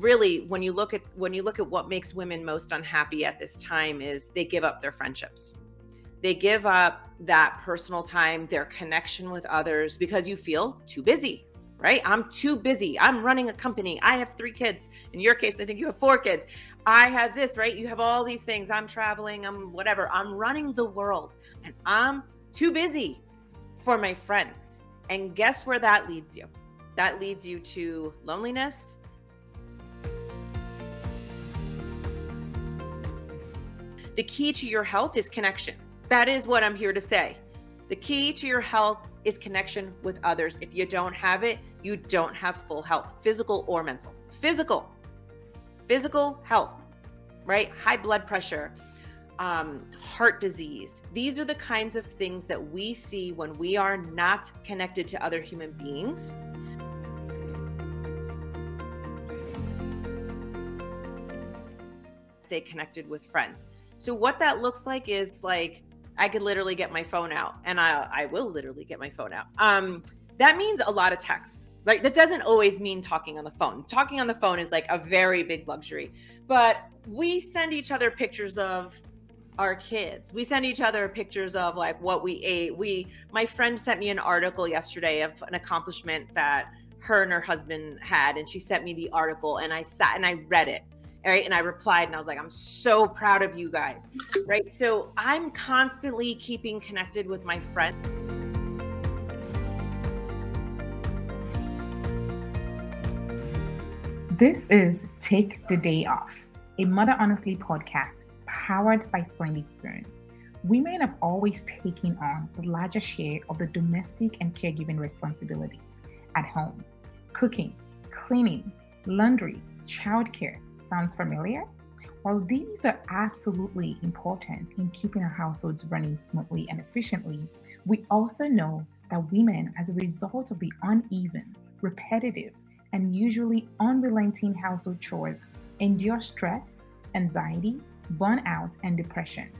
really when you look at when you look at what makes women most unhappy at this time is they give up their friendships. They give up that personal time their connection with others because you feel too busy right? I'm too busy. I'm running a company. I have three kids. In your case i think you have four kids. I have this right? You have all these things. I'm traveling. I'm whatever. I'm running the world and i'm too busy for my friends. And guess where that leads you? That leads you to loneliness The key to your health is connection. That is what I'm here to say. The key to your health is connection with others. If you don't have it, you don't have full health, physical or mental. Physical, physical health, right? High blood pressure, um, heart disease. These are the kinds of things that we see when we are not connected to other human beings. Stay connected with friends. So what that looks like is like I could literally get my phone out, and I I will literally get my phone out. Um, that means a lot of texts. Like that doesn't always mean talking on the phone. Talking on the phone is like a very big luxury, but we send each other pictures of our kids. We send each other pictures of like what we ate. We my friend sent me an article yesterday of an accomplishment that her and her husband had and she sent me the article and I sat and I read it right? And i replied and i was like i'm so proud of you guys right? So i'm constantly keeping connected with my friends. This is take the day off a mother honestly podcast powered by splendid spoon. Women have always taken on the larger share of the domestic and caregiving responsibilities at home. Cooking cleaning laundry childcare Sounds familiar? While these are absolutely important in keeping our households running smoothly and efficiently, we also know that women, as a result of the uneven, repetitive, and usually unrelenting household chores, endure stress, anxiety, burnout, and depression.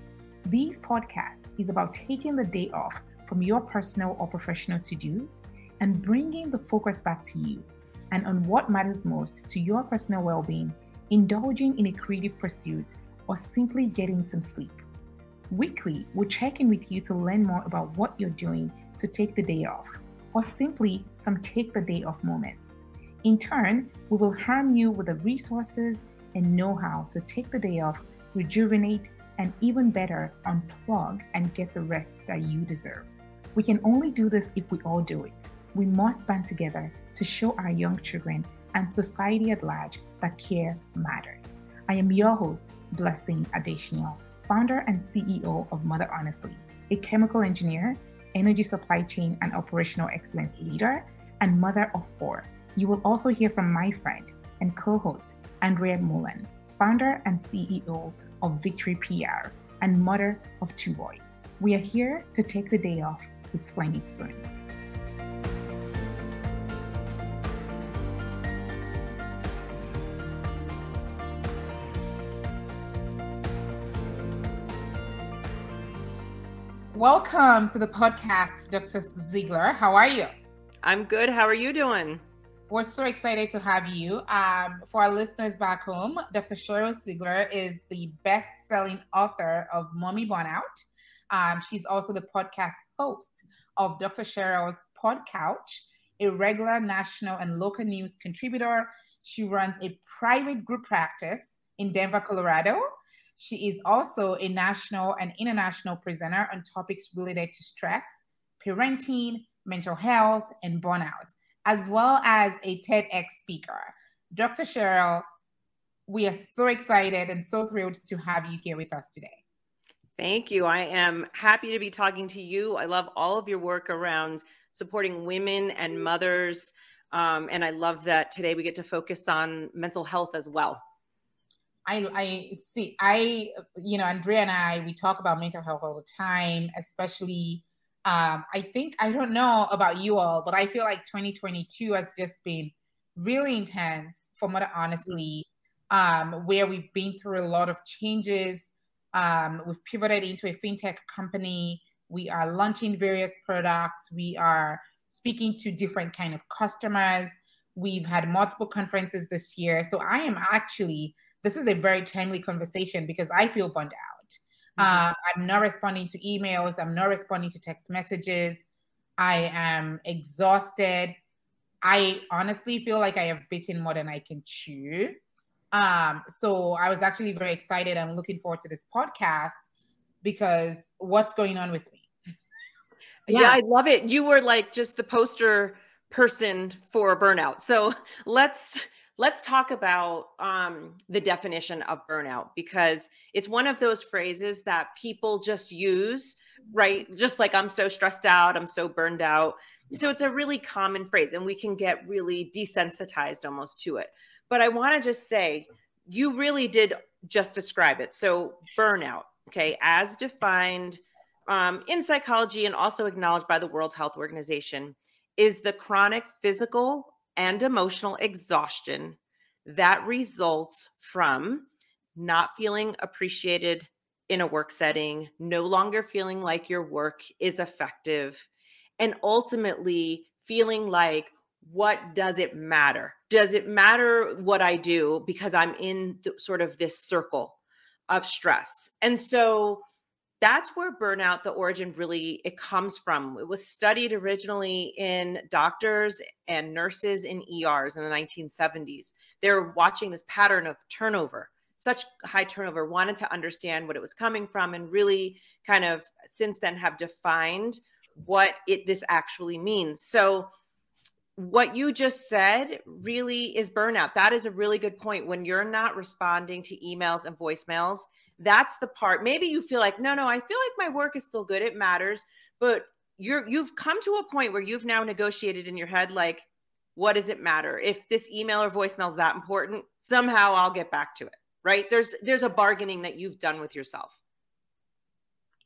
These podcast is about taking the day off from your personal or professional to dos and bringing the focus back to you and on what matters most to your personal well being indulging in a creative pursuit, or simply getting some sleep. Weekly, we'll check in with you to learn more about what you're doing to take the day off, or simply some take the day off moments. In turn, we will harm you with the resources and know how to take the day off, rejuvenate, and even better, unplug and get the rest that you deserve. We can only do this if we all do it. We must band together to show our young children and society at large that care matters. I am your host, Blessing Adesina, founder and CEO of Mother Honestly, a chemical engineer, energy supply chain and operational excellence leader, and mother of four. You will also hear from my friend and co host, Andrea Mullen, founder and CEO of Victory PR and mother of two boys. We are here to take the day off with Splendid Spoon. Welcome to the podcast, Dr. Ziegler. How are you? I'm good. How are you doing? We're so excited to have you. Um, for our listeners back home, Dr. Sheryl Ziegler is the best selling author of Mommy Burnout. Um, she's also the podcast host of Dr. Sheryl's Pod Couch, a regular national and local news contributor. She runs a private group practice in Denver, Colorado she is also a national and international presenter on topics related to stress, parenting, mental health, and burnout, as well as a TEDx speaker. Dr. Sheryl, we are so excited and so thrilled to have you here with us today. Thank you. I am happy to be talking to you. I love all of your work around supporting women and mothers. Um, and I love that today we get to focus on mental health as well. I, I see, I, you know, Andrea and I, we talk about mental health all the time, especially, um, I think, I don't know about you all, but I feel like 2022 has just been really intense for Mother Honestly, um, where we've been through a lot of changes. Um, we've pivoted into a fintech company. We are launching various products. We are speaking to different kind of customers. We've had multiple conferences this year. So I am actually, this is a very timely conversation because I feel burned out. Mm-hmm. Uh, I'm not responding to emails, I'm not responding to text messages. I am exhausted. I honestly feel like I have bitten more than I can chew. Um, so I was actually very excited and looking forward to this podcast because what's going on with me? yeah. yeah, I love it. You were like just the poster person for burnout. So let's let's talk about um, the definition of burnout because it's one of those phrases that people just use, right? Just like I'm so stressed out, I'm so burned out. So it's a really common phrase, and we can get really desensitized almost to it. But I want to just say, you really did just describe it. So burnout, okay, as defined um, in psychology and also acknowledged by the World Health Organization, is the chronic physical and emotional exhaustion that results from not feeling appreciated in a work setting, no longer feeling like your work is effective, and ultimately feeling like, what does it matter? Does it matter what I do because I'm in the, sort of this circle of stress? And so that's where burnout the origin really it comes from. It was studied originally in doctors and nurses in ers in the 1970s they were watching this pattern of turnover such high turnover wanted to understand what it was coming from and really kind of since then have defined what it this actually means. So what you just said really is burnout. That is a really good point. When you're not responding to emails and voicemails that's the part. Maybe you feel like no no i feel like my work is still good. It matters. But you're you've come to a point where you've now negotiated in your head like what does it matter? If this email or voicemail is that important somehow i'll get back to it right? There's there's a bargaining that you've done with yourself.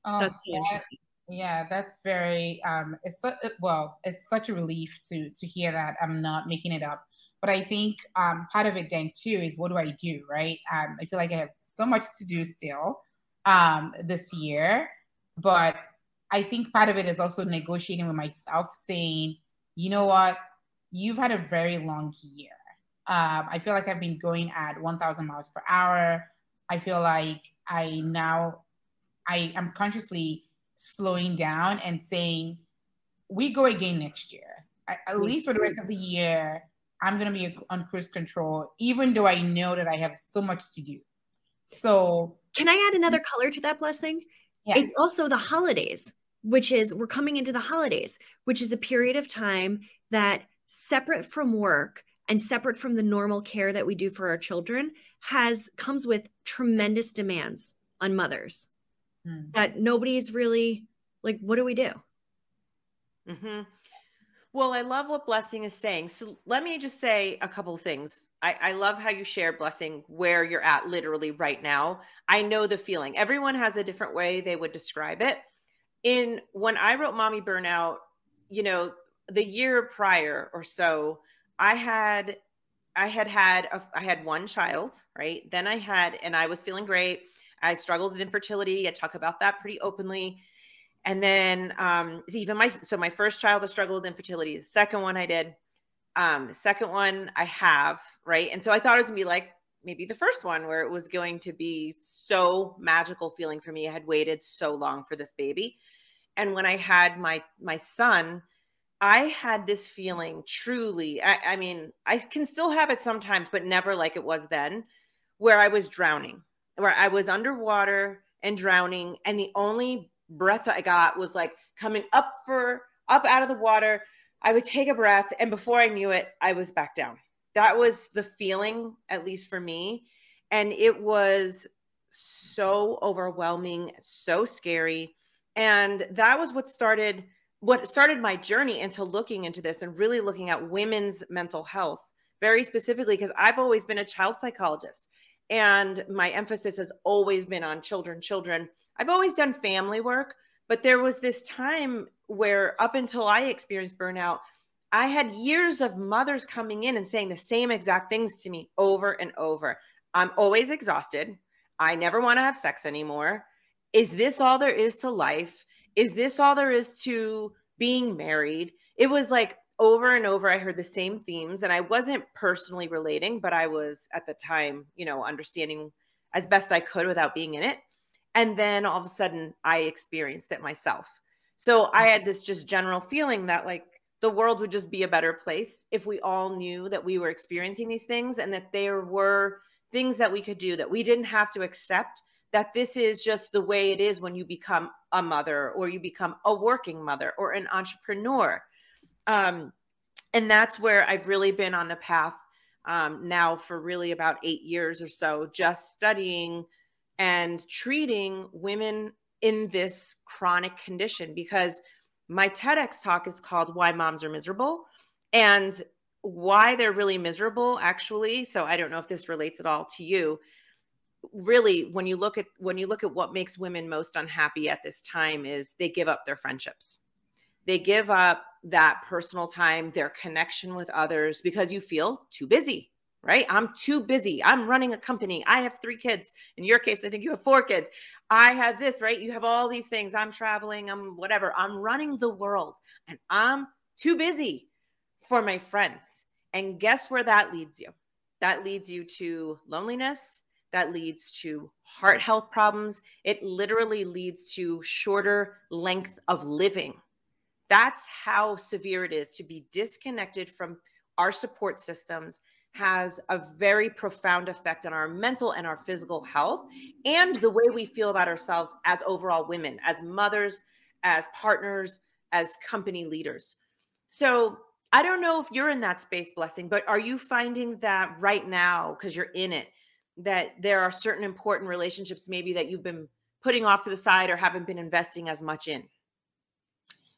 Oh, that's so interesting. yeah that's very um it's well it's such a relief to to hear that i'm not making it up but I think um, part of it then too is what do I do, right? Um, I feel like I have so much to do still um, this year, but I think part of it is also negotiating with myself, saying, you know what, you've had a very long year. Um, I feel like I've been going at 1,000 miles per hour. I feel like I now, I am consciously slowing down and saying, we go again next year. At, at least for the rest of the year, I'm going to be on cruise control, even though I know that I have so much to do. So, can I add another color to that blessing? Yeah. It's also the holidays, which is we're coming into the holidays, which is a period of time that separate from work and separate from the normal care that we do for our children has comes with tremendous demands on mothers mm. that nobody's really like what do we do mm-hmm. Well, I love what Blessing is saying. So let me just say a couple of things. I, I love how you share Blessing where you're at literally right now. I know the feeling. Everyone has a different way they would describe it. In when I wrote Mommy Burnout, you know, the year prior or so, I had I had had a, I had one child, right? Then I had and I was feeling great. I struggled with infertility. I talk about that pretty openly and then um, even my so my first child I struggled with infertility. The second one I did. Um, the second one I have right, and so I thought it was gonna be like maybe the first one where it was going to be so magical feeling for me. I had waited so long for this baby, and when I had my my son, I had this feeling truly. I, I mean, I can still have it sometimes, but never like it was then, where I was drowning, where I was underwater and drowning, and the only breath I got was like coming up for up out of the water. I would take a breath, and before I knew it, I was back down. That was the feeling, at least for me. And it was so overwhelming, so scary. And that was what started what started my journey into looking into this and really looking at women's mental health very specifically because I've always been a child psychologist and my emphasis has always been on children children I've always done family work, but there was this time where up until I experienced burnout, I had years of mothers coming in and saying the same exact things to me over and over. I'm always exhausted. I never want to have sex anymore. Is this all there is to life? Is this all there is to being married? It was like over and over i heard the same themes and i wasn't personally relating but i was at the time you know understanding as best i could without being in it and then all of a sudden i experienced it myself so i had this just general feeling that like the world would just be a better place if we all knew that we were experiencing these things and that there were things that we could do that we didn't have to accept that this is just the way it is when you become a mother or you become a working mother or an entrepreneur. Um, and that's where I've really been on the path um, now for really about eight years or so, just studying and treating women in this chronic condition because my TEDx talk is called Why Moms Are Miserable. And why they're really miserable, actually. So I don't know if this relates at all to you really when you look at when you look at what makes women most unhappy at this time is they give up their friendships they give up that personal time their connection with others because you feel too busy right? I'm too busy. I'm running a company. I have three kids. In your case i think you have four kids. I have this right? You have all these things. I'm traveling. I'm whatever. I'm running the world and i'm too busy for my friends. And guess where that leads you? That leads you to loneliness. That leads to heart health problems. It literally leads to shorter length of living. That's how severe it is to be disconnected from our support systems has a very profound effect on our mental and our physical health and the way we feel about ourselves as overall women, as mothers, as partners, as company leaders. So, I don't know if you're in that space, Blessing, but are you finding that right now, because you're in it, that there are certain important relationships maybe that you've been putting off to the side or haven't been investing as much in?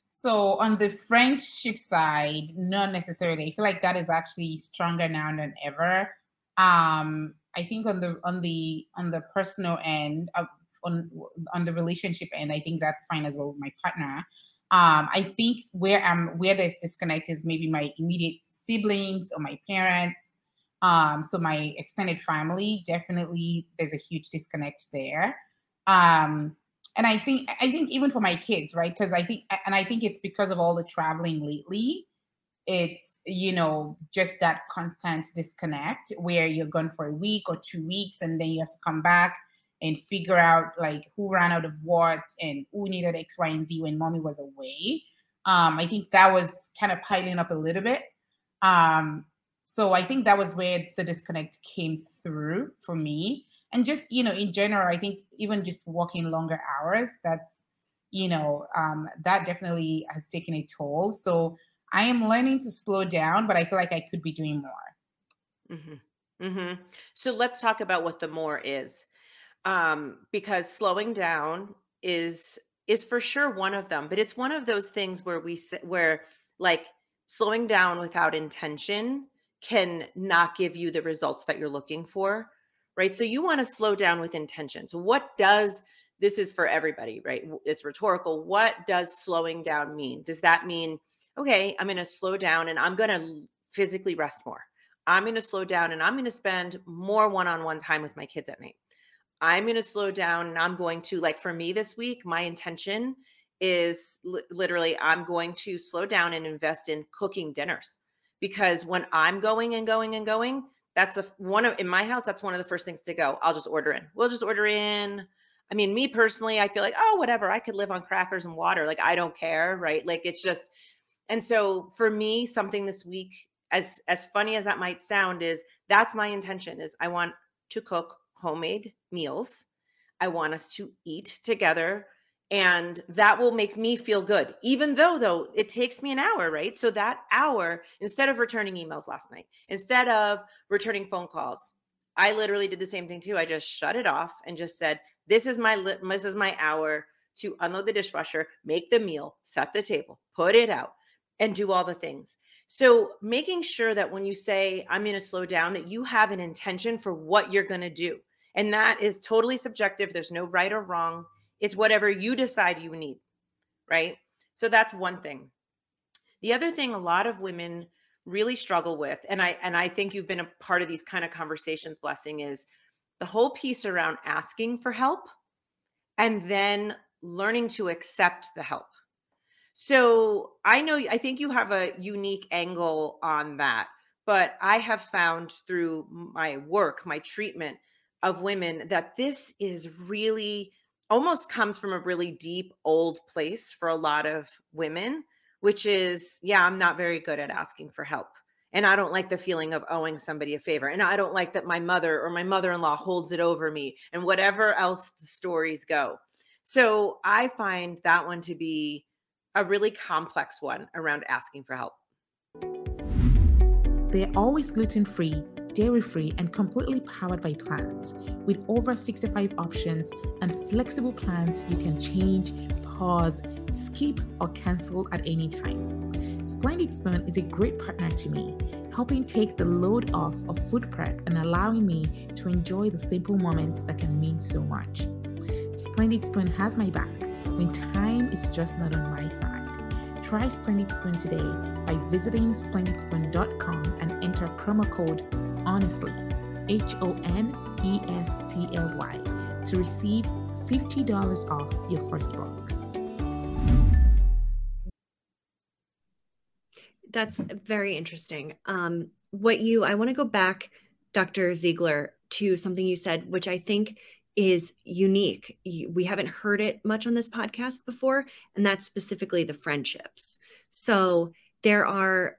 So on the friendship side, not necessarily. I feel like that is actually stronger now than ever. Um, I think on the on the on the personal end, uh, on on the relationship end, I think that's fine as well with my partner. Um, I think where I'm where there's disconnect is maybe my immediate siblings or my parents. Um, so my extended family, definitely there's a huge disconnect there. Um, and I think I think even for my kids, right? Because I think and I think it's because of all the traveling lately. It's you know just that constant disconnect where you're gone for a week or two weeks, and then you have to come back and figure out like who ran out of what and who needed X, Y, and Z when mommy was away. Um, I think that was kind of piling up a little bit. Um, so I think that was where the disconnect came through for me. And just, you know, in general, I think even just working longer hours, that's, you know, um, that definitely has taken a toll. So I am learning to slow down, but I feel like I could be doing more. Mm-hmm. Mm-hmm. So let's talk about what the more is, um, because slowing down is is for sure one of them. But it's one of those things where we where like slowing down without intention can not give you the results that you're looking for, right? So you want to slow down with intention. So what does this is for everybody, right? It's rhetorical. What does slowing down mean? Does that mean okay, I'm going to slow down and I'm going to physically rest more. I'm going to slow down and I'm going to spend more one-on-one time with my kids at night. I'm going to slow down and I'm going to like for me this week, my intention is li- literally I'm going to slow down and invest in cooking dinners because when I'm going and going and going, that's the one of in my house, that's one of the first things to go. I'll just order in. We'll just order in. I mean, me personally, I feel like, oh, whatever, I could live on crackers and water. Like, I don't care, right? Like, it's just, and so for me, something this week, as as funny as that might sound, is that's my intention is I want to cook homemade meals. I want us to eat together and that will make me feel good even though though it takes me an hour right? So that hour instead of returning emails last night instead of returning phone calls i literally did the same thing too. I just shut it off and just said this is my this is my hour to unload the dishwasher make the meal set the table put it out and do all the things. So making sure that when you say i'm going to slow down that you have an intention for what you're going to do and that is totally subjective. There's no right or wrong it's whatever you decide you need, right? So that's one thing. The other thing a lot of women really struggle with and I and I think you've been a part of these kind of conversations blessing is the whole piece around asking for help and then learning to accept the help. So I know, I think you have a unique angle on that, but I have found through my work, my treatment of women, that this is really almost comes from a really deep old place for a lot of women, which is, yeah, I'm not very good at asking for help. And I don't like the feeling of owing somebody a favor. And I don't like that my mother or my mother in law holds it over me and whatever else the stories go. So I find that one to be a really complex one around asking for help. They're always gluten free, dairy free, and completely powered by plants with over 65 options and flexible plans you can change, pause, skip, or cancel at any time. Splendid Spoon is a great partner to me, helping take the load off of food prep and allowing me to enjoy the simple moments that can mean so much. Splendid Spoon has my back when time is just not on my side. Try Splendid Spoon today by visiting splendidspoon.com and enter promo code HONESTLY, H O N E S T L Y, to receive $50 off your first box. That's very interesting. Um, what you, I want to go back, Dr. Ziegler, to something you said, which I think is unique. We haven't heard it much on this podcast before, and that's specifically the friendships. So there are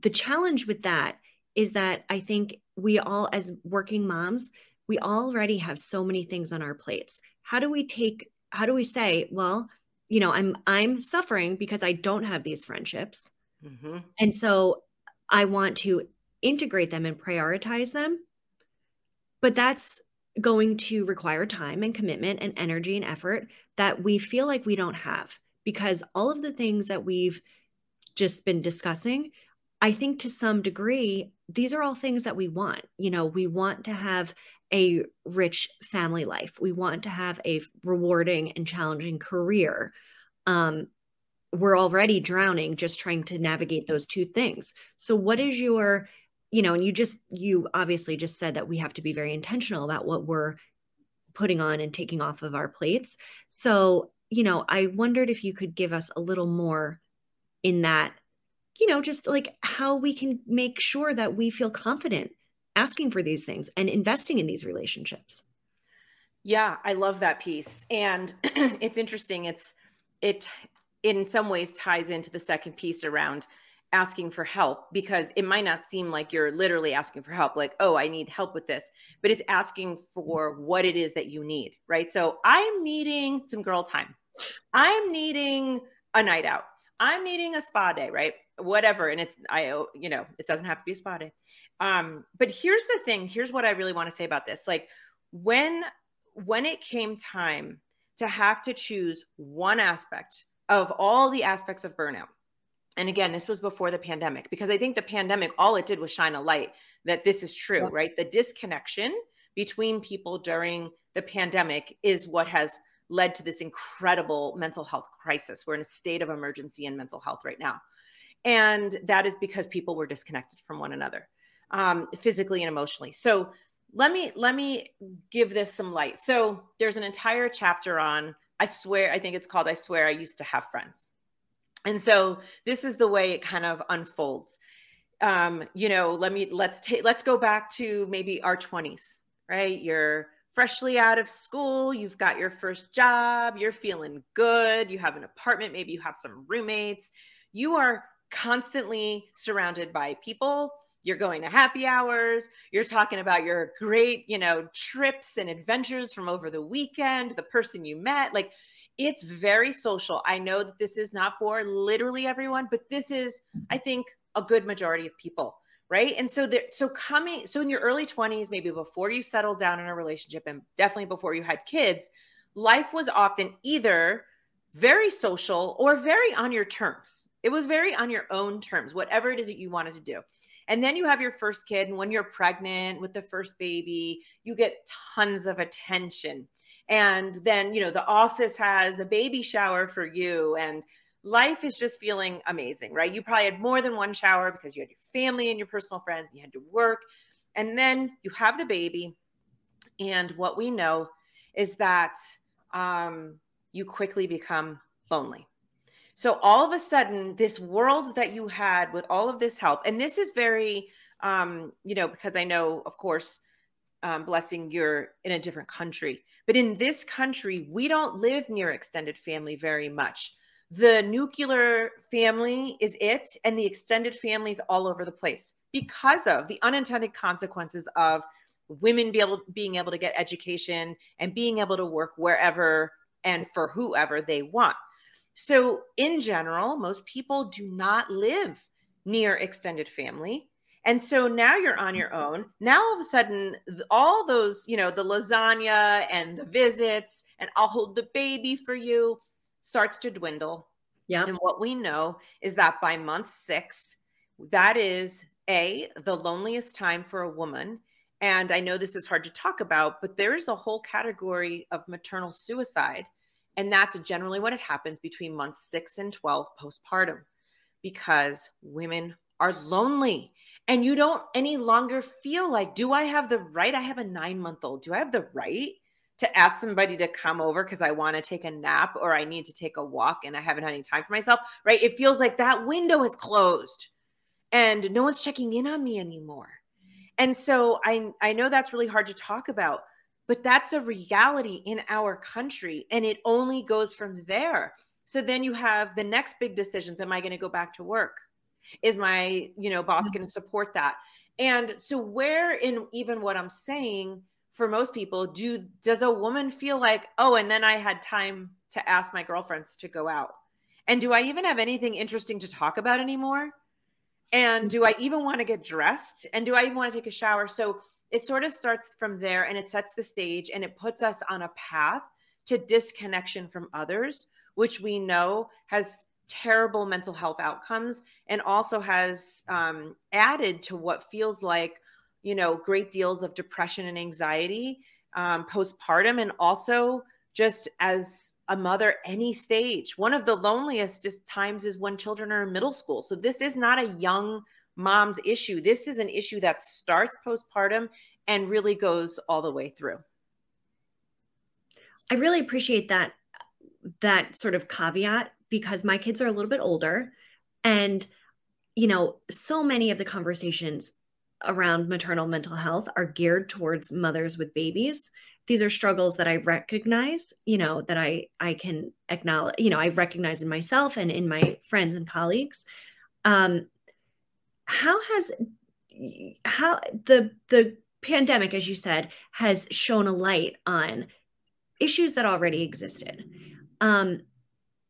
the challenge with that is that I think we all, as working moms, we already have so many things on our plates. How do we take, how do we say, well, you know, I'm I'm suffering because I don't have these friendships. Mm-hmm. And so I want to integrate them and prioritize them. But that's going to require time and commitment and energy and effort that we feel like we don't have because all of the things that we've just been discussing i think to some degree these are all things that we want. You know we want to have a rich family life. We want to have a rewarding and challenging career. Um, we're already drowning just trying to navigate those two things. So what is your you know, and you just, you obviously just said that we have to be very intentional about what we're putting on and taking off of our plates. So, you know, I wondered if you could give us a little more in that, you know, just like how we can make sure that we feel confident asking for these things and investing in these relationships. Yeah, I love that piece. And it's interesting. It's, it in some ways ties into the second piece around asking for help because it might not seem like you're literally asking for help like oh i need help with this but it's asking for what it is that you need right? So i'm needing some girl time. I'm needing a night out. I'm needing a spa day right? Whatever and it's i you know it doesn't have to be a spa day. Um but here's the thing here's what i really want to say about this like when when it came time to have to choose one aspect of all the aspects of burnout and again this was before the pandemic because i think the pandemic all it did was shine a light that this is true yeah. right? The disconnection between people during the pandemic is what has led to this incredible mental health crisis. We're in a state of emergency in mental health right now. And that is because people were disconnected from one another um, physically and emotionally. So let me let me give this some light. So there's an entire chapter on i swear i think it's called i swear i used to have friends and so this is the way it kind of unfolds. Um you know let me let's take let's go back to maybe our 20s right? You're freshly out of school you've got your first job you're feeling good you have an apartment maybe you have some roommates. You are constantly surrounded by people. You're going to happy hours. You're talking about your great you know trips and adventures from over the weekend the person you met. Like it's very social. I know that this is not for literally everyone, but this is, I think, a good majority of people, right? And so there, so coming, so in your early 20s, maybe before you settled down in a relationship and definitely before you had kids, life was often either very social or very on your terms. It was very on your own terms, whatever it is that you wanted to do. And then you have your first kid, and when you're pregnant with the first baby, you get tons of attention and then you know the office has a baby shower for you and life is just feeling amazing right? You probably had more than one shower because you had your family and your personal friends and you had to work. And then you have the baby and what we know is that um, you quickly become lonely. So all of a sudden, this world that you had with all of this help, and this is very, um, you know, because I know, of course, um, blessing you're in a different country, but in this country, we don't live near extended family very much. The nuclear family is it, and the extended family is all over the place because of the unintended consequences of women be able, being able to get education and being able to work wherever and for whoever they want. So, in general, most people do not live near extended family. And so now you're on your mm-hmm. own. Now all of a sudden, all those, you know, the lasagna and the visits and I'll hold the baby for you starts to dwindle. Yeah. And what we know is that by month six, that is a the loneliest time for a woman. And I know this is hard to talk about, but there is a whole category of maternal suicide. And that's generally what it happens between months six and 12 postpartum because women are lonely and you don't any longer feel like, do I have the right? I have a nine month old. Do I have the right to ask somebody to come over because I want to take a nap or I need to take a walk and I haven't had any time for myself? Right. It feels like that window is closed and no one's checking in on me anymore. And so I, I know that's really hard to talk about, but that's a reality in our country and it only goes from there. So then you have the next big decisions. Am I going to go back to work? Is my, you know, boss mm-hmm. going to support that? And so where in even what I'm saying for most people, do does a woman feel like, oh, and then I had time to ask my girlfriends to go out? And do I even have anything interesting to talk about anymore? And do I even want to get dressed? And do I even want to take a shower? So it sort of starts from there and it sets the stage and it puts us on a path to disconnection from others, which we know has terrible mental health outcomes and also has um, added to what feels like you know great deals of depression and anxiety um, postpartum and also just as a mother any stage. One of the loneliest times is when children are in middle school. So this is not a young mom's issue. This is an issue that starts postpartum and really goes all the way through. I really appreciate that that sort of caveat because my kids are a little bit older and you know so many of the conversations around maternal mental health are geared towards mothers with babies. These are struggles that i recognize you know that i i can acknowledge you know i recognize in myself and in my friends and colleagues. Um how has how the the pandemic as you said has shown a light on issues that already existed. Um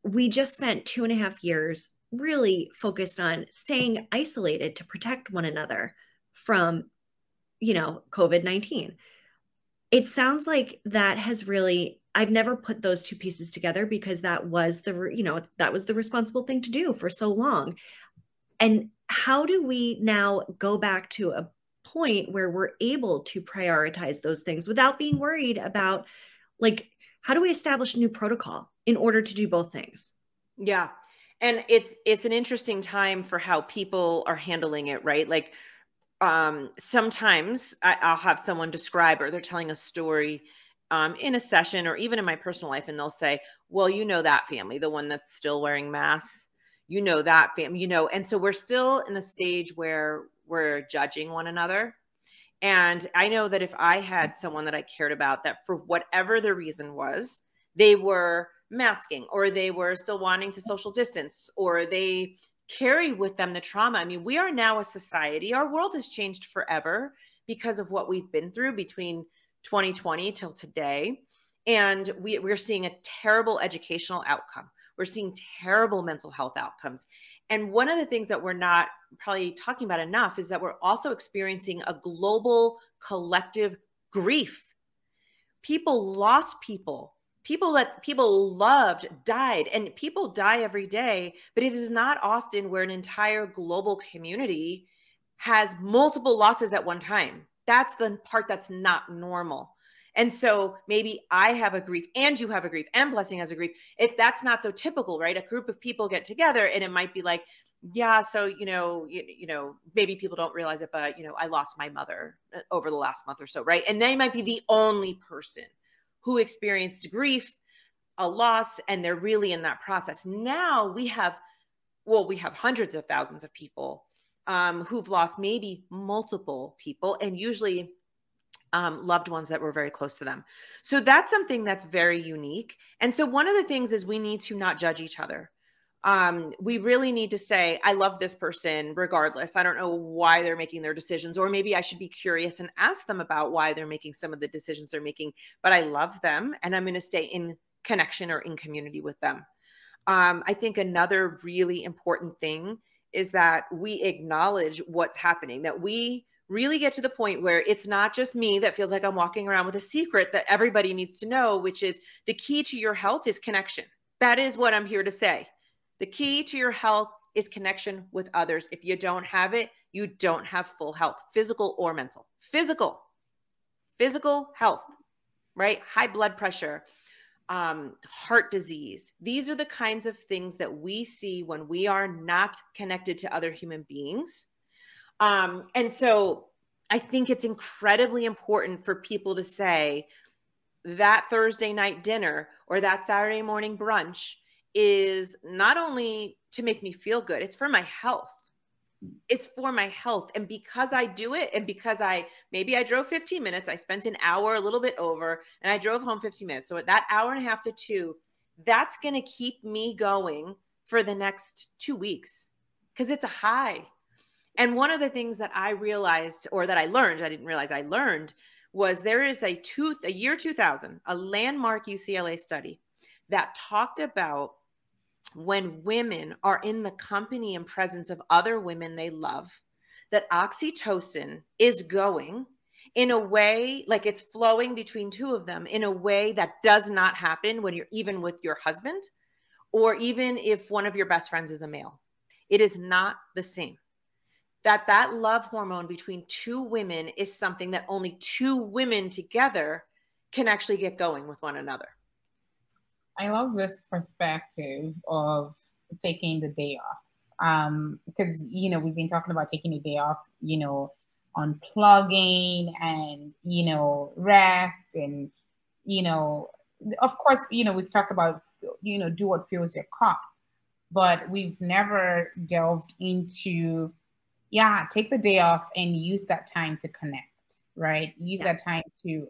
we just spent two and a half years really focused on staying isolated to protect one another from you know covid-19 it sounds like that has really i've never put those two pieces together because that was the you know that was the responsible thing to do for so long. And how do we now go back to a point where we're able to prioritize those things without being worried about like how do we establish a new protocol in order to do both things? Yeah and it's it's an interesting time for how people are handling it right? Like um sometimes I, i'll have someone describe or they're telling a story um, in a session or even in my personal life and they'll say well you know that family the one that's still wearing masks. You know that family you know and so we're still in a stage where we're judging one another. And I know that if I had someone that I cared about that for whatever the reason was, they were masking or they were still wanting to social distance or they carry with them the trauma. I mean, we are now a society, our world has changed forever because of what we've been through between 2020 till today. And we, we're seeing a terrible educational outcome. We're seeing terrible mental health outcomes. And one of the things that we're not probably talking about enough is that we're also experiencing a global collective grief. People lost people. People that people loved died, and people die every day, but it is not often where an entire global community has multiple losses at one time. That's the part that's not normal. And so maybe I have a grief and you have a grief and blessing has a grief. If that's not so typical, right? A group of people get together and it might be like, yeah, so you know, you, you know, maybe people don't realize it, but you know, I lost my mother uh, over the last month or so, right? And they might be the only person who experienced grief a loss and they're really in that process. Now we have, well, we have hundreds of thousands of people um, who've lost maybe multiple people and usually um, loved ones that were very close to them. So that's something that's very unique. And so one of the things is we need to not judge each other. Um, we really need to say, I love this person regardless. I don't know why they're making their decisions, or maybe I should be curious and ask them about why they're making some of the decisions they're making, but I love them and I'm going to stay in connection or in community with them. Um, I think another really important thing is that we acknowledge what's happening, that we really get to the point where it's not just me that feels like I'm walking around with a secret that everybody needs to know, which is the key to your health is connection. That is what I'm here to say. The key to your health is connection with others. If you don't have it, you don't have full health, physical or mental. Physical, physical health, right? High blood pressure, um, heart disease. These are the kinds of things that we see when we are not connected to other human beings. Um, and so I think it's incredibly important for people to say that Thursday night dinner or that Saturday morning brunch is not only to make me feel good, it's for my health. It's for my health. And because i do it and because i maybe i drove 15 minutes i spent an hour a little bit over and i drove home 15 minutes. So at that hour and a half to two that's going to keep me going for the next two weeks because it's a high. And one of the things that i realized or that i learned i didn't realize i learned was there is a two a year 2000 a landmark ucla study that talked about when women are in the company and presence of other women they love, that oxytocin is going in a way like it's flowing between two of them in a way that does not happen when you're even with your husband or even if one of your best friends is a male. It is not the same. That that love hormone between two women is something that only two women together can actually get going with one another. I love this perspective of taking the day off. Um, because you know, we've been talking about taking a day off, you know, unplugging and you know, rest and you know, of course, you know, we've talked about you know, do what fills your cup, but we've never delved into yeah, take the day off and use that time to connect, right? Use yeah. that time to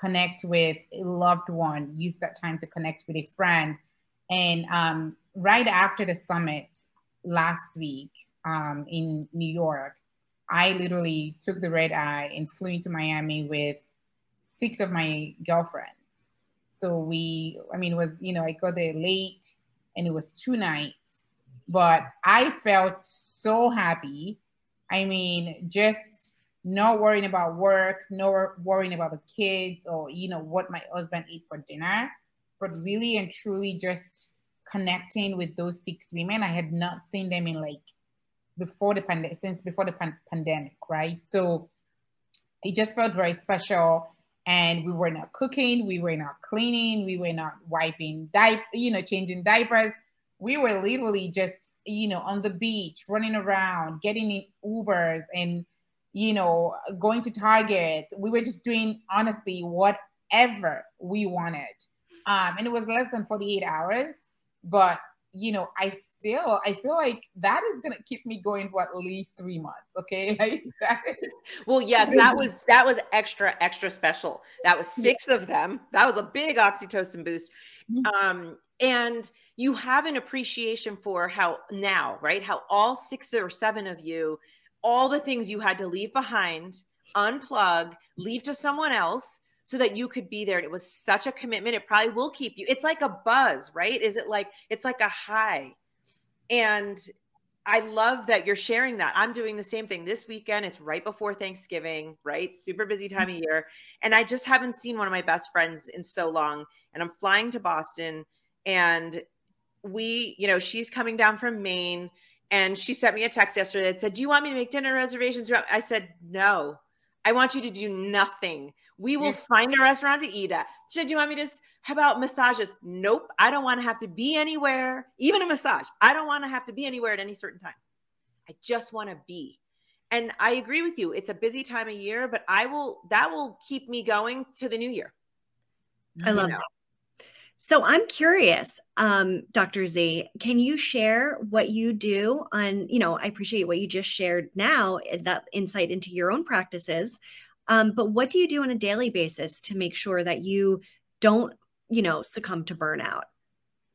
connect with a loved one, use that time to connect with a friend. And um, right after the summit last week um, in New York, I literally took the red eye and flew into Miami with six of my girlfriends. So we, I mean, it was, you know, I got there late and it was two nights, but I felt so happy. I mean, just not worrying about work, no worrying about the kids or you know what my husband ate for dinner, but really and truly just connecting with those six women. I had not seen them in like before the pandemic, since before the pan- pandemic, right? So it just felt very special. And we were not cooking, we were not cleaning, we were not wiping diaper, you know, changing diapers. We were literally just, you know, on the beach, running around, getting in Ubers and you know, going to Target. We were just doing honestly whatever we wanted. Um, and it was less than 48 hours, but you know, I still I feel like that is gonna keep me going for at least three months. Okay. Like well, yes, that was that was extra, extra special. That was six of them. That was a big oxytocin boost. Mm-hmm. Um, and you have an appreciation for how now, right? How all six or seven of you all the things you had to leave behind, unplug, leave to someone else so that you could be there. And it was such a commitment. It probably will keep you. It's like a buzz, right? Is it like it's like a high? And I love that you're sharing that. I'm doing the same thing this weekend. It's right before Thanksgiving, right? Super busy time of year. And I just haven't seen one of my best friends in so long. And I'm flying to Boston and we, you know, she's coming down from Maine and she sent me a text yesterday that said, Do you want me to make dinner reservations? I said, No. I want you to do nothing. We will find a restaurant to eat at. She said, Do you want me to how about massages? Nope. I don't want to have to be anywhere, even a massage. I don't want to have to be anywhere at any certain time. I just want to be. And I agree with you. It's a busy time of year, but I will that will keep me going to the new year. I love you know? So I'm curious, um, Dr. Z, can you share what you do on, you know, I appreciate what you just shared now, eh, that insight into your own practices. Um, but what do you do on a daily basis to make sure that you don't, you know, succumb to burnout?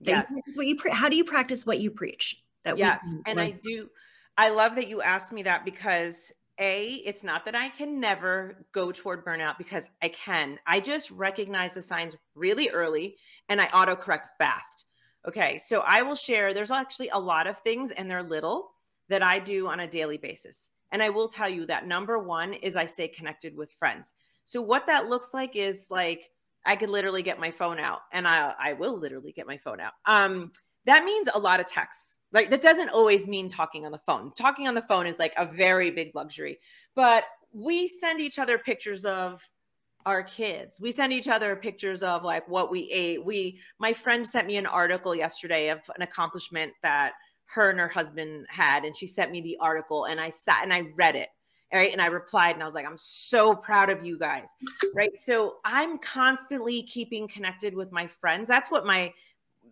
Yes. What you pre- how do you practice what you preach? That yes, and I do. I love that you asked me that because a it's not that i can never go toward burnout because i can. I just recognize the signs really early and i autocorrect fast. Okay so i will share there's actually a lot of things and they're little that i do on a daily basis. And i will tell you that number one is i stay connected with friends. So what that looks like is like i could literally get my phone out and i i will literally get my phone out. Um that means a lot of texts like that doesn't always mean talking on the phone. Talking on the phone is like a very big luxury. But we send each other pictures of our kids. We send each other pictures of like what we ate. We my friend sent me an article yesterday of an accomplishment that her and her husband had and she sent me the article and I sat and I read it. Right. And I replied and I was like, I'm so proud of you guys. Right. So I'm constantly keeping connected with my friends. That's what my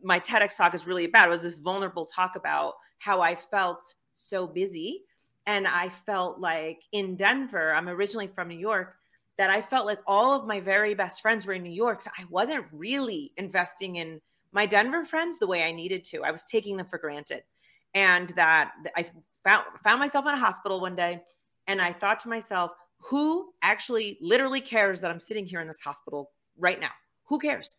my TEDx talk is really about. It was this vulnerable talk about how I felt so busy. And I felt like in Denver, I'm originally from New York, that I felt like all of my very best friends were in New York. So I wasn't really investing in my Denver friends the way I needed to. I was taking them for granted. And that I found found myself in a hospital one day and I thought to myself, who actually literally cares that I'm sitting here in this hospital right now? Who cares?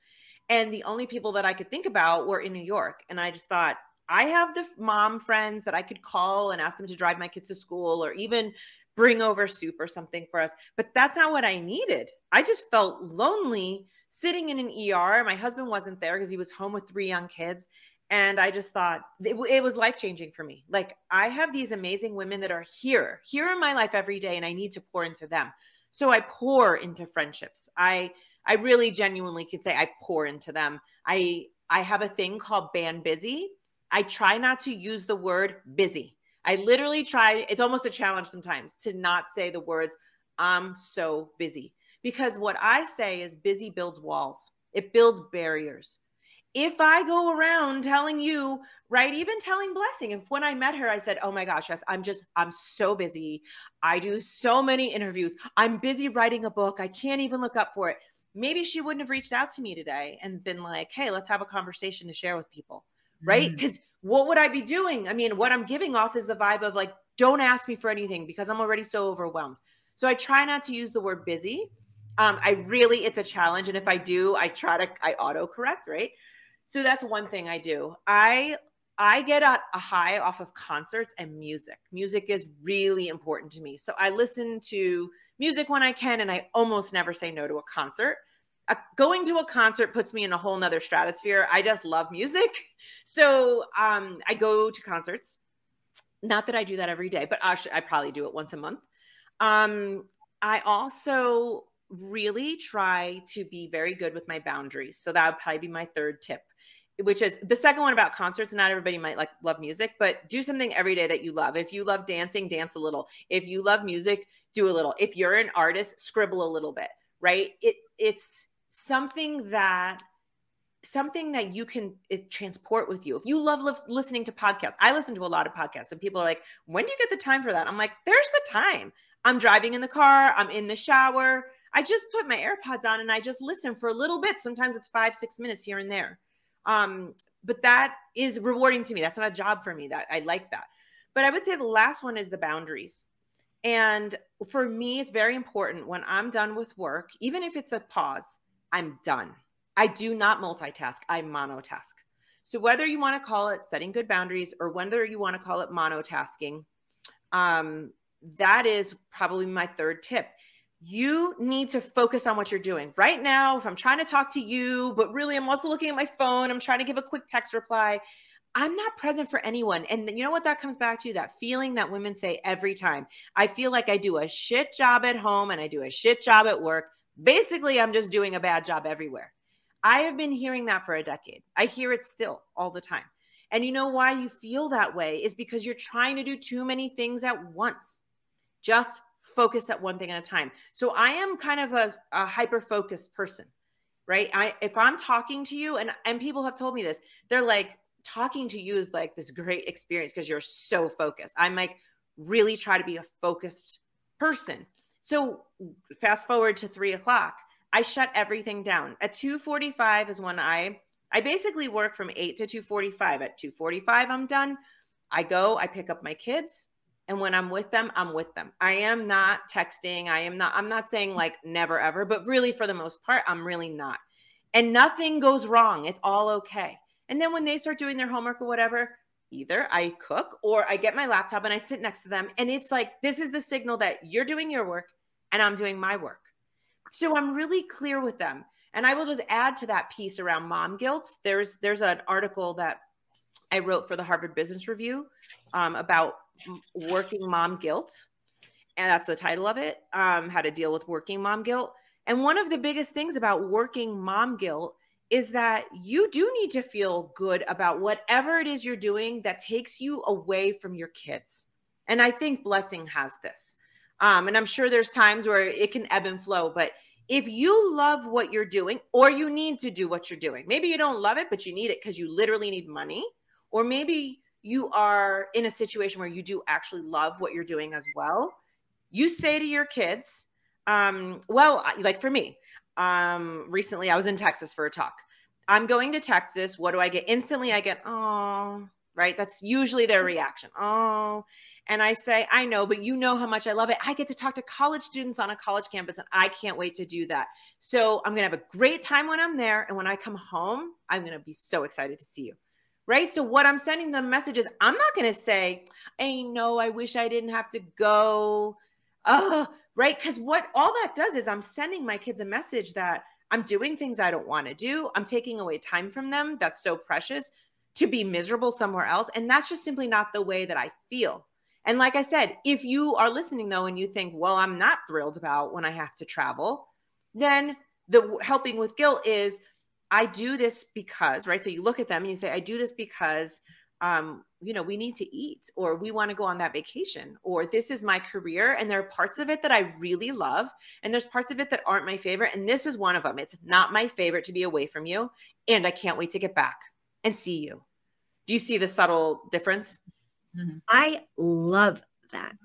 And the only people that I could think about were in New York. And I just thought, I have the mom friends that I could call and ask them to drive my kids to school or even bring over soup or something for us. But that's not what I needed. I just felt lonely sitting in an ER. My husband wasn't there because he was home with three young kids. And I just thought it, it was life changing for me. Like, I have these amazing women that are here, here in my life every day, and I need to pour into them. So I pour into friendships. I, I really genuinely could say I pour into them. I I have a thing called ban busy. I try not to use the word busy. I literally try, it's almost a challenge sometimes to not say the words, I'm so busy. Because what I say is busy builds walls, it builds barriers. If I go around telling you, right, even telling Blessing, if when I met her, I said, Oh my gosh, yes, I'm just, I'm so busy. I do so many interviews. I'm busy writing a book. I can't even look up for it maybe she wouldn't have reached out to me today and been like, hey, let's have a conversation to share with people. Right. Because mm. what would I be doing? I mean, what I'm giving off is the vibe of like, don't ask me for anything because I'm already so overwhelmed. So I try not to use the word busy. Um, I really, it's a challenge. And if I do, I try to, I auto correct. Right. So that's one thing I do. I, I get a, a high off of concerts and music. Music is really important to me. So I listen to music when I can, and I almost never say no to a concert. Going to a concert puts me in a whole nother stratosphere. I just love music. So um, I go to concerts. Not that I do that every day, but I, I probably do it once a month. Um, I also really try to be very good with my boundaries. So that would probably be my third tip which is the second one about concerts. Not everybody might like love music, but do something every day that you love. If you love dancing, dance a little. If you love music, do a little. If you're an artist, scribble a little bit, right? It it's something that something that you can it, transport with you. If you love li- listening to podcasts, I listen to a lot of podcasts, and people are like, "When do you get the time for that?" I'm like, "There's the time. I'm driving in the car. I'm in the shower. I just put my AirPods on and I just listen for a little bit. Sometimes it's five, six minutes here and there. Um, but that is rewarding to me. That's not a job for me. That I like that. But I would say the last one is the boundaries. And for me, it's very important when I'm done with work, even if it's a pause, I'm done. I do not multitask, I monotask. So, whether you want to call it setting good boundaries or whether you want to call it monotasking, um, that is probably my third tip. You need to focus on what you're doing. Right now, if I'm trying to talk to you, but really I'm also looking at my phone, I'm trying to give a quick text reply, I'm not present for anyone. And you know what that comes back to? That feeling that women say every time. I feel like I do a shit job at home and I do a shit job at work. Basically, I'm just doing a bad job everywhere. I have been hearing that for a decade. I hear it still all the time. And you know why you feel that way is because you're trying to do too many things at once. Just focus at one thing at a time. So I am kind of a, a hyper focused person right? I if I'm talking to you and and people have told me this, they're like talking to you is like this great experience because you're so focused. I'm like really try to be a focused person. So fast forward to three o'clock, I shut everything down. At 2:45 is when I I basically work from 8 to 2:45. At 2:45 I'm done. I go, I pick up my kids, and when I'm with them, I'm with them. I am not texting. I am not I'm not saying like never ever, but really for the most part, I'm really not. And nothing goes wrong. It's all okay. And then when they start doing their homework or whatever, either I cook or I get my laptop and I sit next to them. And it's like, this is the signal that you're doing your work and I'm doing my work. So I'm really clear with them. And I will just add to that piece around mom guilt. There's there's an article that I wrote for the Harvard Business Review um, about working mom guilt, and that's the title of it. Um, how to deal with working mom guilt. And one of the biggest things about working mom guilt is that you do need to feel good about whatever it is you're doing that takes you away from your kids. And I think Blessing has this. Um, and I'm sure there's times where it can ebb and flow, but if you love what you're doing or you need to do what you're doing, maybe you don't love it, but you need it because you literally need money, or maybe you are in a situation where you do actually love what you're doing as well. You say to your kids, um, well, like for me, um, recently I was in Texas for a talk. I'm going to Texas. What do I get? Instantly, I get, oh, right? That's usually their reaction. Oh. And I say, I know, but you know how much I love it. I get to talk to college students on a college campus, and I can't wait to do that. So I'm going to have a great time when I'm there. And when I come home, I'm going to be so excited to see you. Right. So what I'm sending them messages, I'm not going to say, I know, I wish I didn't have to go. Oh, right. Because what all that does is I'm sending my kids a message that I'm doing things I don't want to do. I'm taking away time from them that's so precious to be miserable somewhere else. And that's just simply not the way that I feel. And like I said, if you are listening though and you think, well, I'm not thrilled about when I have to travel, then the helping with guilt is I do this because, right? So you look at them and you say, I do this because um, you know, we need to eat or we want to go on that vacation or this is my career. And there are parts of it that I really love. And there's parts of it that aren't my favorite. And this is one of them. It's not my favorite to be away from you. And I can't wait to get back and see you. Do you see the subtle difference? Mm-hmm. I love that.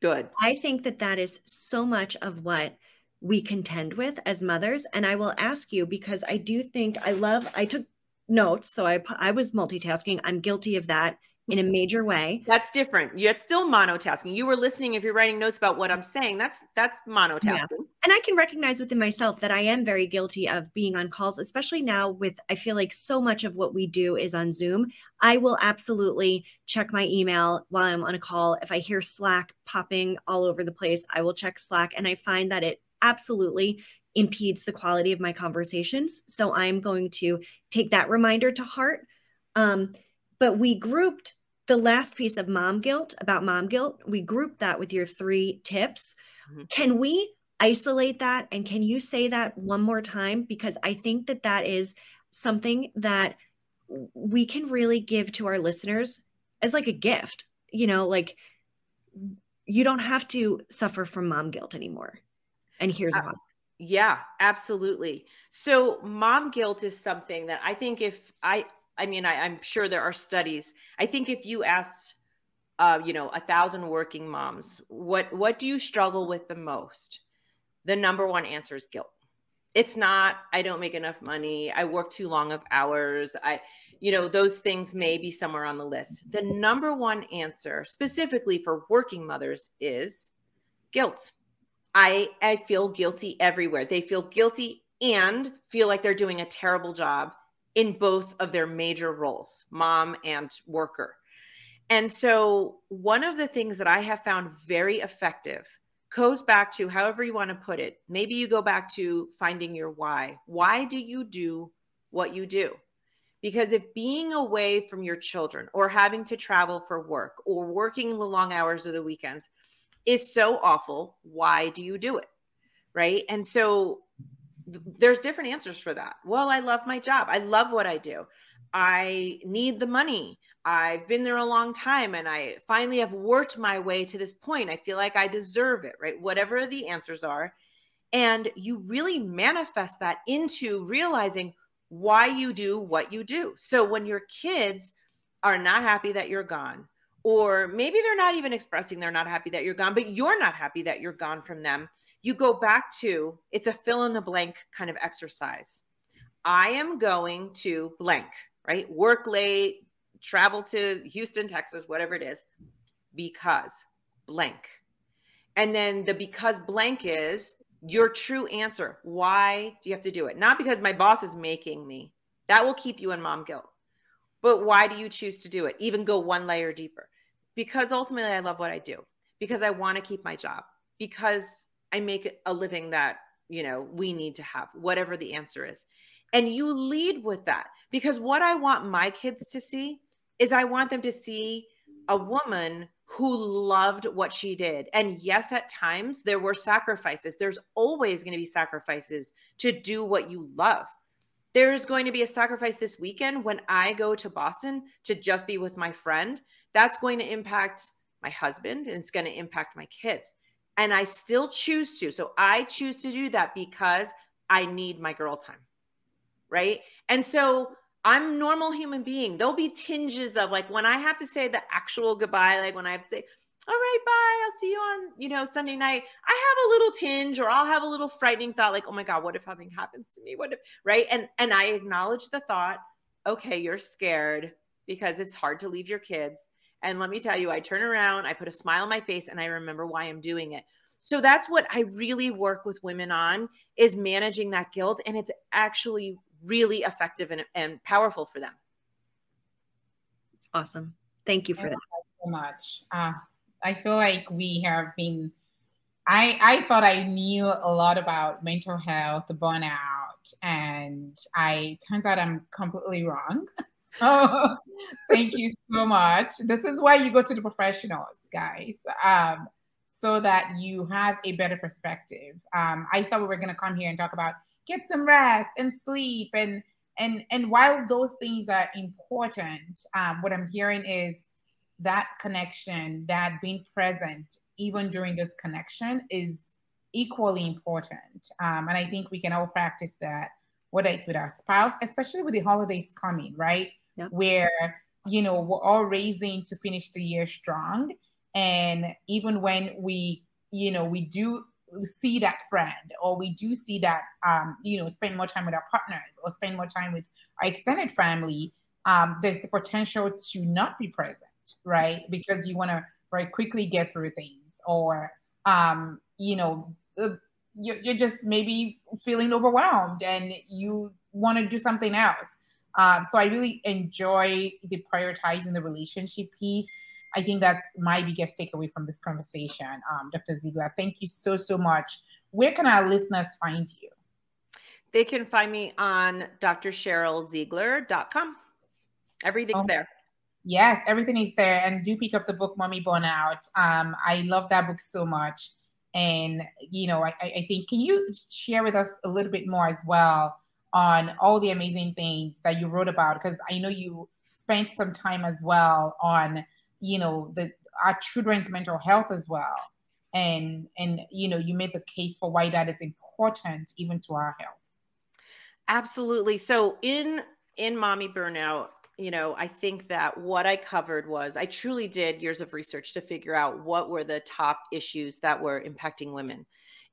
Good. I think that that is so much of what we contend with as mothers. And I will ask you because I do think I love, I took notes. So I I was multitasking. I'm guilty of that in a mm-hmm. major way. That's different. It's still monotasking. You were listening if you're writing notes about what I'm saying. That's that's monotasking. Yeah. And I can recognize within myself that I am very guilty of being on calls, especially now with I feel like so much of what we do is on Zoom. I will absolutely check my email while I'm on a call. If I hear Slack popping all over the place, I will check Slack and I find that it absolutely impedes the quality of my conversations. So I'm going to take that reminder to heart. Um, but we grouped the last piece of mom guilt about mom guilt, we grouped that with your three tips. Mm-hmm. Can we isolate that? And can you say that one more time? Because I think that that is something that we can really give to our listeners as like a gift. You know, like you don't have to suffer from mom guilt anymore. And here's why. Yeah, absolutely. So mom guilt is something that I think if I, I mean, I, am sure there are studies. I think if you asked, uh, you know, a thousand working moms, what what do you struggle with the most? The number one answer is guilt. It's not I don't make enough money. I work too long of hours. I, you know, those things may be somewhere on the list. The number one answer, specifically for working mothers, is guilt I I feel guilty everywhere. They feel guilty and feel like they're doing a terrible job in both of their major roles, mom and worker. And so one of the things that I have found very effective goes back to however you want to put it. Maybe you go back to finding your why. Why do you do what you do? Because if being away from your children or having to travel for work or working the long hours of the weekends is so awful. Why do you do it? Right. And so th- there's different answers for that. Well, I love my job. I love what I do. I need the money. I've been there a long time and I finally have worked my way to this point. I feel like I deserve it, right? Whatever the answers are. And you really manifest that into realizing why you do what you do. So when your kids are not happy that you're gone, or maybe they're not even expressing they're not happy that you're gone, but you're not happy that you're gone from them, you go back to it's a fill in the blank kind of exercise. I am going to blank, right? Work late, travel to Houston, Texas, whatever it is, because blank. And then the because blank is your true answer. Why do you have to do it? Not because my boss is making me. That will keep you in mom guilt. But why do you choose to do it? Even go one layer deeper. Because ultimately I love what I do. Because I want to keep my job. Because I make a living that, you know, we need to have, whatever the answer is. And you lead with that. Because what I want my kids to see is I want them to see a woman who loved what she did. And yes, at times there were sacrifices. There's always going to be sacrifices to do what you love. There's going to be a sacrifice this weekend when I go to Boston to just be with my friend. That's going to impact my husband and it's going to impact my kids. And I still choose to. So I choose to do that because I need my girl time. Right. And so I'm normal human being. There'll be tinges of like when I have to say the actual goodbye, like when I have to say, all right, bye, I'll see you on, you know, Sunday night. I have a little tinge or I'll have a little frightening thought like, oh my God, what if something happens to me? What if, right? And and I acknowledge the thought, okay, you're scared because it's hard to leave your kids. And let me tell you, I turn around, I put a smile on my face, and I remember why I'm doing it. So that's what I really work with women on is managing that guilt. And it's actually really effective and, and powerful for them. Awesome. Thank you for Thank that. You so much. Uh, I feel like we have been, I, I thought I knew a lot about mental health, burnout, and I turns out I'm completely wrong. So thank you so much. This is why you go to the professionals, guys. Um, so that you have a better perspective. Um, I thought we were going to come here and talk about get some rest and sleep and and and while those things are important um, what i'm hearing is that connection that being present even during this connection is equally important um, and i think we can all practice that whether it's with our spouse especially with the holidays coming right yep. where you know we're all raising to finish the year strong. And even when we you know we do see that friend or we do see that um, you know spend more time with our partners or spend more time with our extended family um, there's the potential to not be present right? Because you want to very quickly get through things or um, you know you're just maybe feeling overwhelmed and you want to do something else um, so i really enjoy the prioritizing the relationship piece I think that's my biggest takeaway from this conversation, um, Dr. Ziegler. Thank you so, so much. Where can our listeners find you? They can find me on drsherylziegler.com. Everything's okay. there. Yes, everything is there. And do pick up the book, Mommy Burnout. Um, I love that book so much. And, you know, I, I think, can you share with us a little bit more as well on all the amazing things that you wrote about? Because I know you spent some time as well on you know the our children's mental health as well. And and you know you made the case for why that is important even to our health. Absolutely. So in in mommy burnout you know i think that what i covered was i truly did years of research to figure out what were the top issues that were impacting women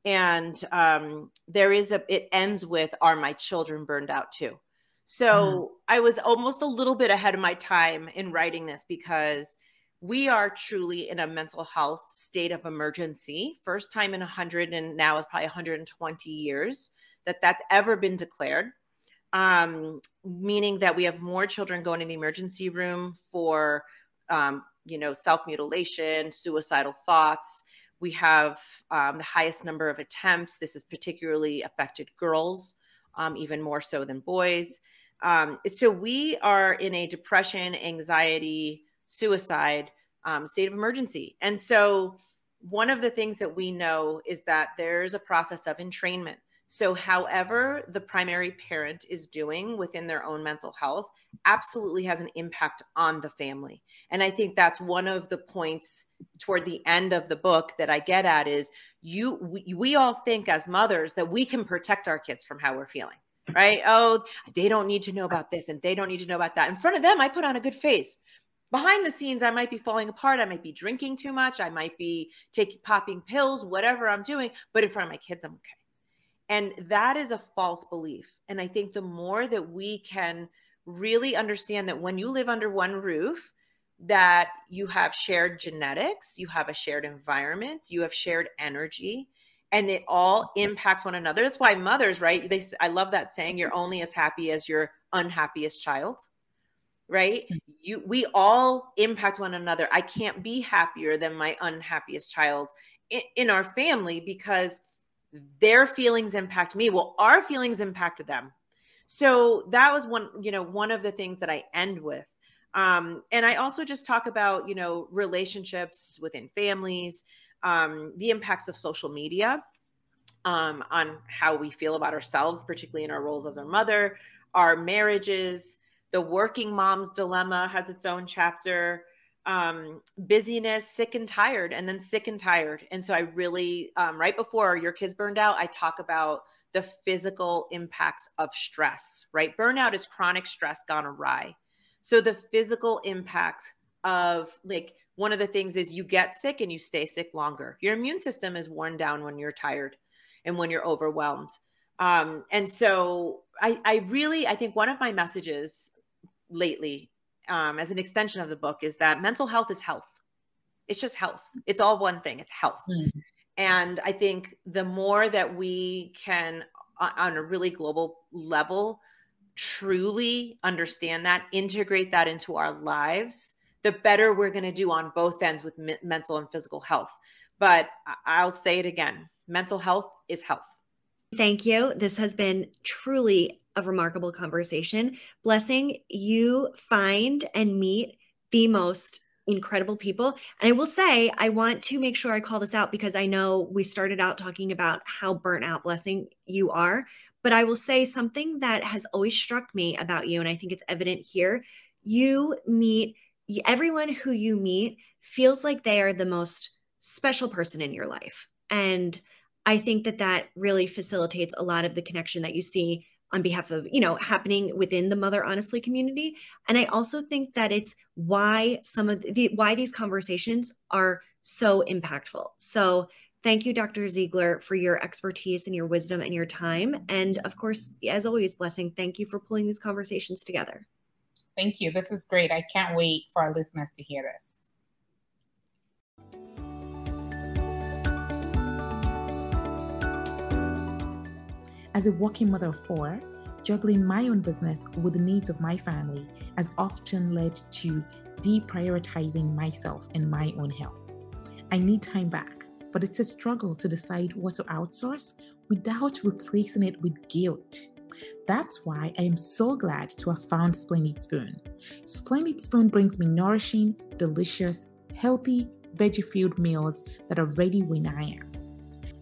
and um, there is a it ends with are my children burned out too so mm. i was almost a little bit ahead of my time in writing this because we are truly in a mental health state of emergency. First time in 100 and now is probably 120 years that that's ever been declared. Um, meaning that we have more children going in the emergency room for, um, you know, self mutilation, suicidal thoughts. We have um, the highest number of attempts. This has particularly affected girls, um, even more so than boys. Um, so we are in a depression, anxiety, suicide um, state of emergency. And so, one of the things that we know is that there's a process of entrainment. So, however, the primary parent is doing within their own mental health absolutely has an impact on the family. And I think that's one of the points toward the end of the book that I get at is you we, we all think as mothers that we can protect our kids from how we're feeling. Right? Oh, they don't need to know about this and they don't need to know about that. In front of them, I put on a good face behind the scenes i might be falling apart i might be drinking too much i might be taking popping pills whatever i'm doing but in front of my kids i'm okay and that is a false belief. And i think the more that we can really understand that when you live under one roof that you have shared genetics you have a shared environment you have shared energy and it all impacts one another. That's why mothers right they i love that saying you're only as happy as your unhappiest child right? Mm. you we all impact one another. I can't be happier than my unhappiest child in, in our family because their feelings impact me. Well our feelings impact them. So that was one you know one of the things that i end with. Um, and i also just talk about you know relationships within families um, the impacts of social media um, on how we feel about ourselves particularly in our roles as our mother our marriages. The working mom's dilemma has its own chapter um, busyness sick and tired and then sick and tired and so i really um, right before your kids burned out i talk about the physical impacts of stress, right? Burnout is chronic stress gone awry. So the physical impact of like one of the things is you get sick and you stay sick longer. Your immune system is worn down when you're tired and when you're overwhelmed. Um, and so I, I really, I think one of my messages lately, um, as an extension of the book, is that mental health is health. It's just health. It's all one thing. It's health. Mm. And I think the more that we can, on a really global level, truly understand that, integrate that into our lives, the better we're going to do on both ends with mental and physical health. But I'll say it again mental health is health. Thank you. This has been truly a remarkable conversation. Blessing, you find and meet the most incredible people. And I will say, I want to make sure I call this out because I know we started out talking about how burnt out blessing you are. But I will say something that has always struck me about you, and I think it's evident here. You meet everyone who you meet feels like they are the most special person in your life. And I think that that really facilitates a lot of the connection that you see on behalf of you know happening within the mother honestly community. And i also think that it's why some of the why these conversations are so impactful. So thank you dr ziegler for your expertise and your wisdom and your time. And of course as always blessing thank you for pulling these conversations together. Thank you. This is great. I can't wait for our listeners to hear this As a working mother of four, juggling my own business with the needs of my family has often led to deprioritizing myself and my own health. I need time back, but it's a struggle to decide what to outsource without replacing it with guilt. That's why I am so glad to have found Splendid Spoon. Splendid Spoon brings me nourishing, delicious, healthy, veggie filled meals that are ready when I am.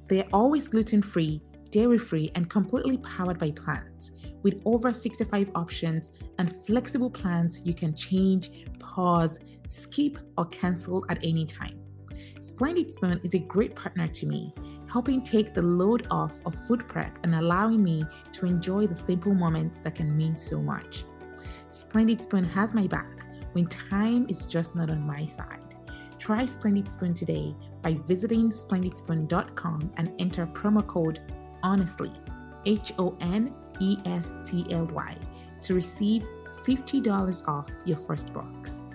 They are always gluten free dairy free, and completely powered by plants. With over 65 options and flexible plans, you can change, pause, skip, or cancel at any time. Splendid Spoon is a great partner to me, helping take the load off of food prep and allowing me to enjoy the simple moments that can mean so much. Splendid Spoon has my back when time is just not on my side. Try Splendid Spoon today by visiting splendidspoon.com and enter promo code honestly, H O N E S T L Y, to receive $50 off your first box.